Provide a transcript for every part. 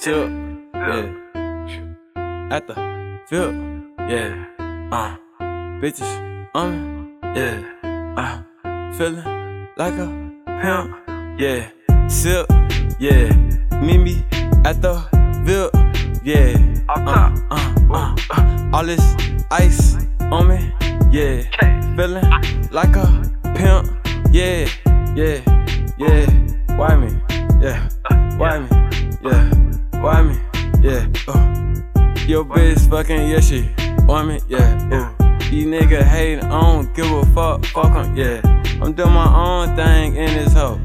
Silk, yeah. At the field, yeah. Uh, bitches on me, yeah. Uh, feeling like a pimp, yeah. Silk, yeah. Meet me at the field, yeah. Uh, uh, uh, uh. All this ice on me, yeah. Feeling like a pimp, yeah, yeah, yeah. Why me? Yeah. Why me? Yeah. Your bitch fucking yeah she on me, yeah. Ooh. These nigga hating, I don't give a fuck, fuck 'em, yeah. I'm doing my own thing in this hoe.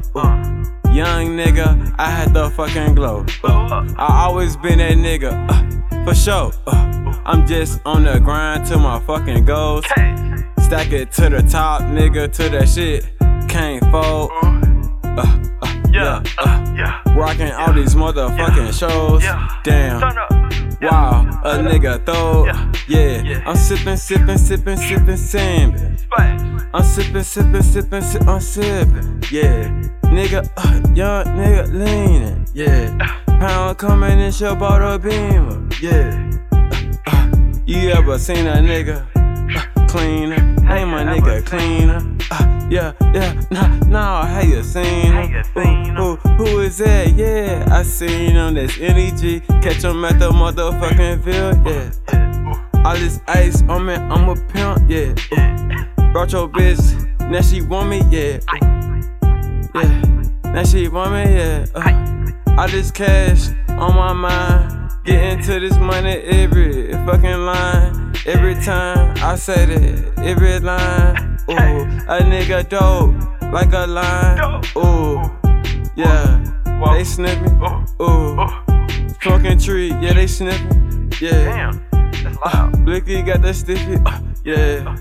Young nigga, I had the fucking glow. Uh, I always been that nigga, uh, for sure. Uh, I'm just on the grind to my fucking goals. Stack it to the top, nigga, to that shit. Can't fold. Uh, uh, yeah, uh, rocking all these motherfucking shows. Damn. A nigga throw. Yeah, I'm sipping, sipping, sipping, sipping, sipping. I'm sipping, sipping, sipping, sipping, I'm sipping. Yeah, nigga, uh, young nigga leaning. Yeah, pound coming in your bottle beamer. Yeah, uh, uh, you ever seen a nigga uh, cleaner? Hey, my nigga cleaner. Uh, yeah, yeah, nah, nah, how you seen him? Who, who, that? Yeah, I seen him. That's NEG. Catch him at the motherfucking field. Yeah. All this ice on me, I'm a pimp. Yeah. Brought your bitch, now she want me. Yeah. Yeah. Now she want me. Yeah. Uh. All this cash on my mind. Get into this money every fucking line. Every time I say that, every line. Ooh, a nigga dope like a line. Ooh, they sniffing. Ooh, smoking tree, yeah, they sniffing. Yeah, Damn, that's loud. Blicky got that stiffy. Yeah,